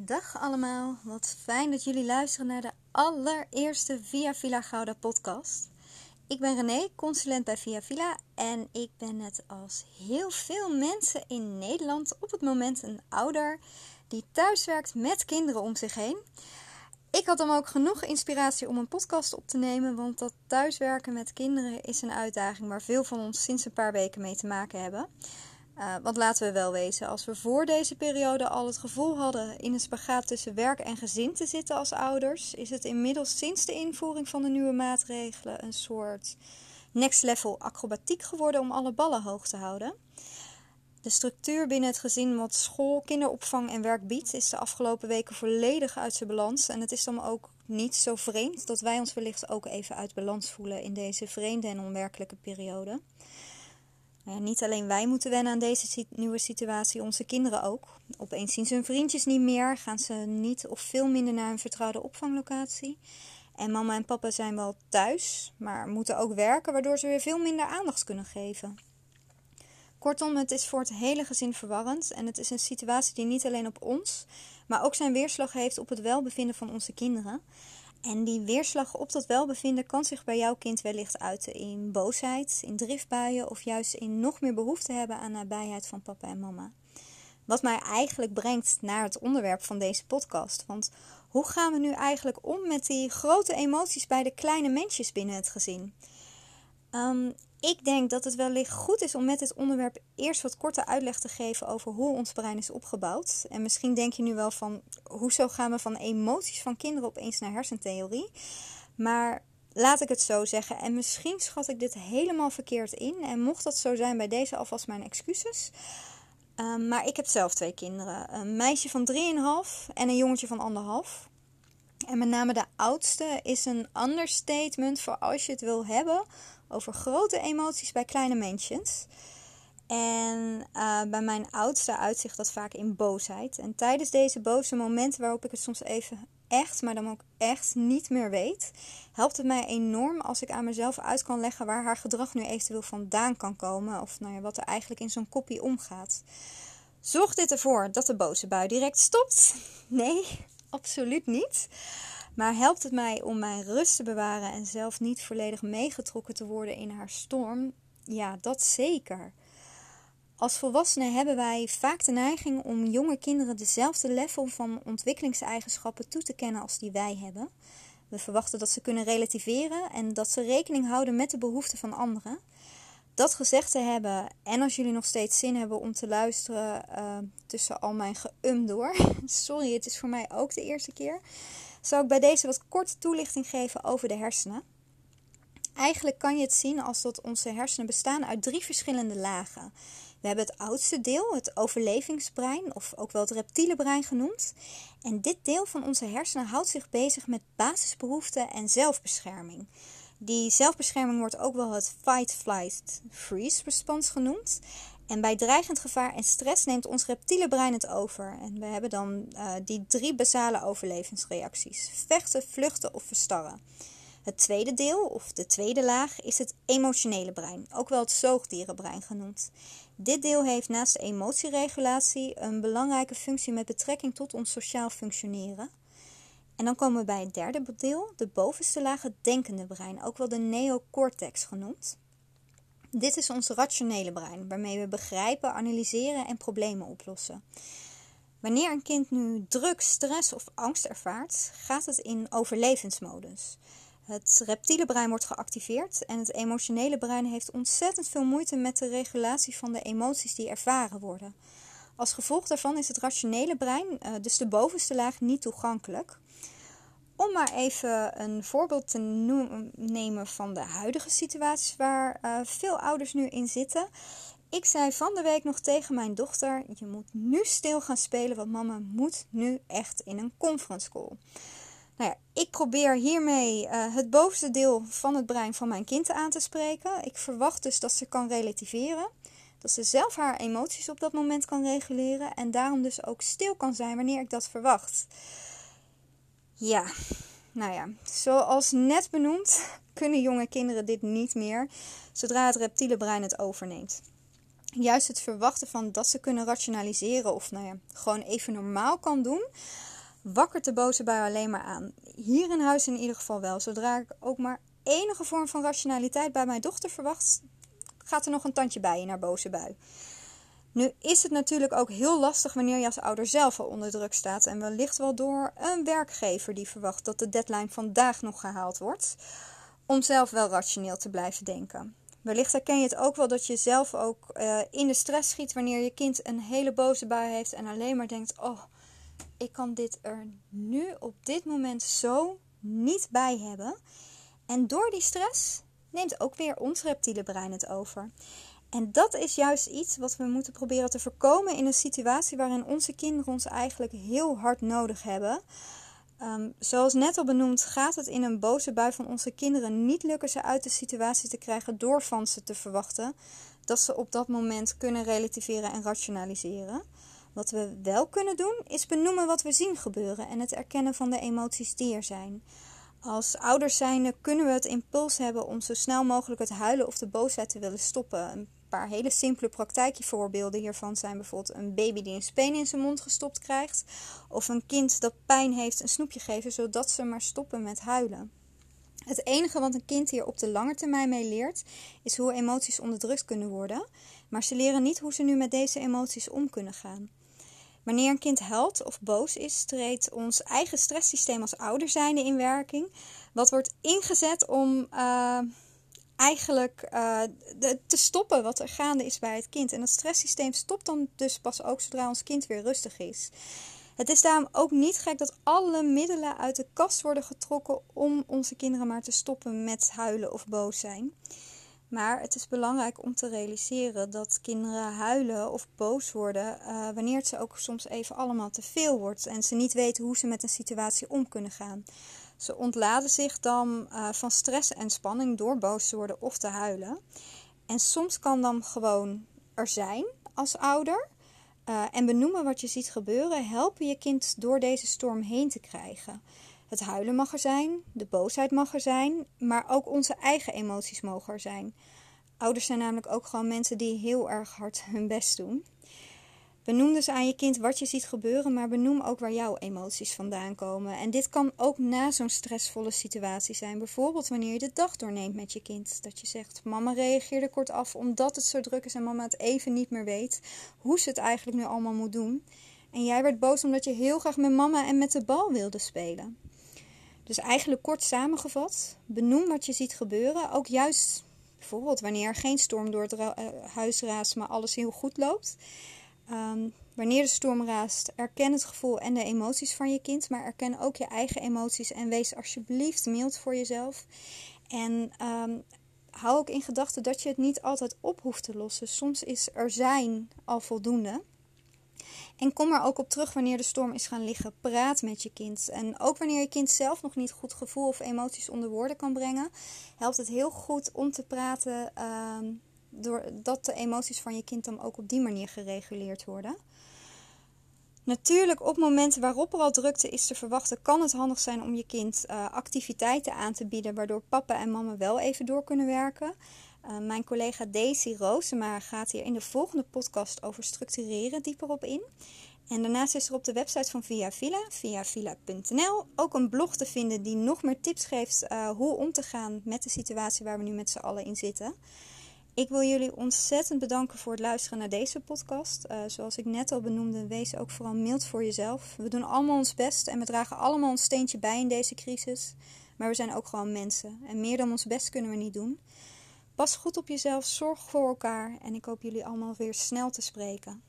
Dag allemaal, wat fijn dat jullie luisteren naar de allereerste Via Villa Gouda podcast. Ik ben René, consulent bij Via Villa en ik ben net als heel veel mensen in Nederland op het moment een ouder die thuiswerkt met kinderen om zich heen. Ik had dan ook genoeg inspiratie om een podcast op te nemen, want dat thuiswerken met kinderen is een uitdaging waar veel van ons sinds een paar weken mee te maken hebben. Uh, want laten we wel wezen, als we voor deze periode al het gevoel hadden in een spagaat tussen werk en gezin te zitten als ouders, is het inmiddels sinds de invoering van de nieuwe maatregelen een soort next level acrobatiek geworden om alle ballen hoog te houden. De structuur binnen het gezin wat school, kinderopvang en werk biedt, is de afgelopen weken volledig uit zijn balans. En het is dan ook niet zo vreemd dat wij ons wellicht ook even uit balans voelen in deze vreemde en onwerkelijke periode. Nou niet alleen wij moeten wennen aan deze nieuwe situatie, onze kinderen ook. Opeens zien ze hun vriendjes niet meer, gaan ze niet of veel minder naar een vertrouwde opvanglocatie. En mama en papa zijn wel thuis, maar moeten ook werken, waardoor ze weer veel minder aandacht kunnen geven. Kortom, het is voor het hele gezin verwarrend en het is een situatie die niet alleen op ons, maar ook zijn weerslag heeft op het welbevinden van onze kinderen. En die weerslag op dat welbevinden kan zich bij jouw kind wellicht uiten in boosheid, in driftbuien of juist in nog meer behoefte hebben aan nabijheid van papa en mama. Wat mij eigenlijk brengt naar het onderwerp van deze podcast. Want hoe gaan we nu eigenlijk om met die grote emoties bij de kleine mensjes binnen het gezin? Um, ik denk dat het wellicht goed is om met dit onderwerp eerst wat korte uitleg te geven over hoe ons brein is opgebouwd. En misschien denk je nu wel van, hoezo gaan we van emoties van kinderen opeens naar hersentheorie? Maar laat ik het zo zeggen. En misschien schat ik dit helemaal verkeerd in. En mocht dat zo zijn, bij deze alvast mijn excuses. Um, maar ik heb zelf twee kinderen. Een meisje van 3,5 en een jongetje van 1,5. En met name de oudste is een understatement voor als je het wil hebben over grote emoties bij kleine mensjes. En uh, bij mijn oudste uitzicht dat vaak in boosheid. En tijdens deze boze momenten waarop ik het soms even echt, maar dan ook echt niet meer weet, helpt het mij enorm als ik aan mezelf uit kan leggen waar haar gedrag nu eventueel vandaan kan komen. Of nou ja, wat er eigenlijk in zo'n kopie omgaat. Zorgt dit ervoor dat de boze bui direct stopt? Nee, absoluut niet. Maar helpt het mij om mijn rust te bewaren en zelf niet volledig meegetrokken te worden in haar storm? Ja, dat zeker. Als volwassenen hebben wij vaak de neiging om jonge kinderen dezelfde level van ontwikkelingseigenschappen toe te kennen als die wij hebben. We verwachten dat ze kunnen relativeren en dat ze rekening houden met de behoeften van anderen. Dat gezegd te hebben, en als jullie nog steeds zin hebben om te luisteren uh, tussen al mijn geum door, sorry, het is voor mij ook de eerste keer zal ik bij deze wat korte toelichting geven over de hersenen. Eigenlijk kan je het zien als dat onze hersenen bestaan uit drie verschillende lagen. We hebben het oudste deel, het overlevingsbrein, of ook wel het reptiele brein genoemd. En dit deel van onze hersenen houdt zich bezig met basisbehoeften en zelfbescherming. Die zelfbescherming wordt ook wel het fight, flight, freeze respons genoemd. En bij dreigend gevaar en stress neemt ons reptiele brein het over. En we hebben dan uh, die drie basale overlevingsreacties: vechten, vluchten of verstarren. Het tweede deel, of de tweede laag, is het emotionele brein, ook wel het zoogdierenbrein genoemd. Dit deel heeft naast de emotieregulatie een belangrijke functie met betrekking tot ons sociaal functioneren. En dan komen we bij het derde deel, de bovenste laag, het denkende brein, ook wel de neocortex genoemd. Dit is ons rationele brein, waarmee we begrijpen, analyseren en problemen oplossen. Wanneer een kind nu druk, stress of angst ervaart, gaat het in overlevensmodus. Het reptiele brein wordt geactiveerd en het emotionele brein heeft ontzettend veel moeite met de regulatie van de emoties die ervaren worden. Als gevolg daarvan is het rationele brein, eh, dus de bovenste laag, niet toegankelijk. Om maar even een voorbeeld te nemen van de huidige situatie waar uh, veel ouders nu in zitten. Ik zei van de week nog tegen mijn dochter: Je moet nu stil gaan spelen, want mama moet nu echt in een conference call. Nou ja, ik probeer hiermee uh, het bovenste deel van het brein van mijn kind aan te spreken. Ik verwacht dus dat ze kan relativeren. Dat ze zelf haar emoties op dat moment kan reguleren. En daarom dus ook stil kan zijn wanneer ik dat verwacht. Ja, nou ja, zoals net benoemd, kunnen jonge kinderen dit niet meer zodra het reptiele brein het overneemt. juist het verwachten van dat ze kunnen rationaliseren of nou ja, gewoon even normaal kan doen, wakkert de boze bui alleen maar aan. Hier in huis in ieder geval wel. Zodra ik ook maar enige vorm van rationaliteit bij mijn dochter verwacht, gaat er nog een tandje bij in haar boze bui. Nu is het natuurlijk ook heel lastig wanneer je als ouder zelf al onder druk staat en wellicht wel door een werkgever die verwacht dat de deadline vandaag nog gehaald wordt, om zelf wel rationeel te blijven denken. Wellicht herken je het ook wel dat je zelf ook uh, in de stress schiet wanneer je kind een hele boze bui heeft en alleen maar denkt: Oh, ik kan dit er nu op dit moment zo niet bij hebben. En door die stress neemt ook weer ons reptiele brein het over. En dat is juist iets wat we moeten proberen te voorkomen in een situatie waarin onze kinderen ons eigenlijk heel hard nodig hebben. Um, zoals net al benoemd, gaat het in een boze bui van onze kinderen niet lukken ze uit de situatie te krijgen door van ze te verwachten dat ze op dat moment kunnen relativeren en rationaliseren. Wat we wel kunnen doen, is benoemen wat we zien gebeuren en het erkennen van de emoties die er zijn. Als ouders zijnde kunnen we het impuls hebben om zo snel mogelijk het huilen of de boosheid te willen stoppen. Paar hele simpele praktijkvoorbeelden hiervan zijn bijvoorbeeld een baby die een speen in zijn mond gestopt krijgt, of een kind dat pijn heeft een snoepje geven zodat ze maar stoppen met huilen. Het enige wat een kind hier op de lange termijn mee leert, is hoe emoties onderdrukt kunnen worden, maar ze leren niet hoe ze nu met deze emoties om kunnen gaan. Wanneer een kind huilt of boos is, treedt ons eigen stresssysteem als ouder zijnde in werking. Wat wordt ingezet om uh, eigenlijk de, te stoppen wat er gaande is bij het kind. En dat stresssysteem stopt dan dus pas ook zodra ons kind weer rustig is. Het is daarom ook niet gek dat alle middelen uit de kast worden getrokken om onze kinderen maar te stoppen met huilen of boos zijn. Maar het is belangrijk om te realiseren dat kinderen huilen of boos worden uh, wanneer het ze ook soms even allemaal te veel wordt en ze niet weten hoe ze met een situatie om kunnen gaan. Ze ontladen zich dan uh, van stress en spanning door boos te worden of te huilen. En soms kan dan gewoon er zijn als ouder uh, en benoemen wat je ziet gebeuren helpen je kind door deze storm heen te krijgen. Het huilen mag er zijn, de boosheid mag er zijn, maar ook onze eigen emoties mogen er zijn. Ouders zijn namelijk ook gewoon mensen die heel erg hard hun best doen. Benoem dus aan je kind wat je ziet gebeuren, maar benoem ook waar jouw emoties vandaan komen. En dit kan ook na zo'n stressvolle situatie zijn. Bijvoorbeeld wanneer je de dag doorneemt met je kind. Dat je zegt: Mama reageerde kort af omdat het zo druk is en mama het even niet meer weet hoe ze het eigenlijk nu allemaal moet doen. En jij werd boos omdat je heel graag met mama en met de bal wilde spelen. Dus eigenlijk kort samengevat, benoem wat je ziet gebeuren. Ook juist bijvoorbeeld wanneer er geen storm door het eh, huis raast, maar alles heel goed loopt. Um, wanneer de storm raast, erken het gevoel en de emoties van je kind, maar erken ook je eigen emoties en wees alsjeblieft mild voor jezelf. En um, hou ook in gedachten dat je het niet altijd op hoeft te lossen. Soms is er zijn al voldoende. En kom er ook op terug wanneer de storm is gaan liggen. Praat met je kind. En ook wanneer je kind zelf nog niet goed gevoel of emoties onder woorden kan brengen, helpt het heel goed om te praten. Uh, doordat de emoties van je kind dan ook op die manier gereguleerd worden. Natuurlijk, op momenten waarop er al drukte is te verwachten, kan het handig zijn om je kind uh, activiteiten aan te bieden, waardoor papa en mama wel even door kunnen werken. Uh, mijn collega Daisy Roosema gaat hier in de volgende podcast over structureren dieper op in. En daarnaast is er op de website van Via Villa, viavilla.nl, ook een blog te vinden die nog meer tips geeft uh, hoe om te gaan met de situatie waar we nu met z'n allen in zitten. Ik wil jullie ontzettend bedanken voor het luisteren naar deze podcast. Uh, zoals ik net al benoemde, wees ook vooral mild voor jezelf. We doen allemaal ons best en we dragen allemaal ons steentje bij in deze crisis. Maar we zijn ook gewoon mensen. En meer dan ons best kunnen we niet doen. Pas goed op jezelf, zorg voor elkaar en ik hoop jullie allemaal weer snel te spreken.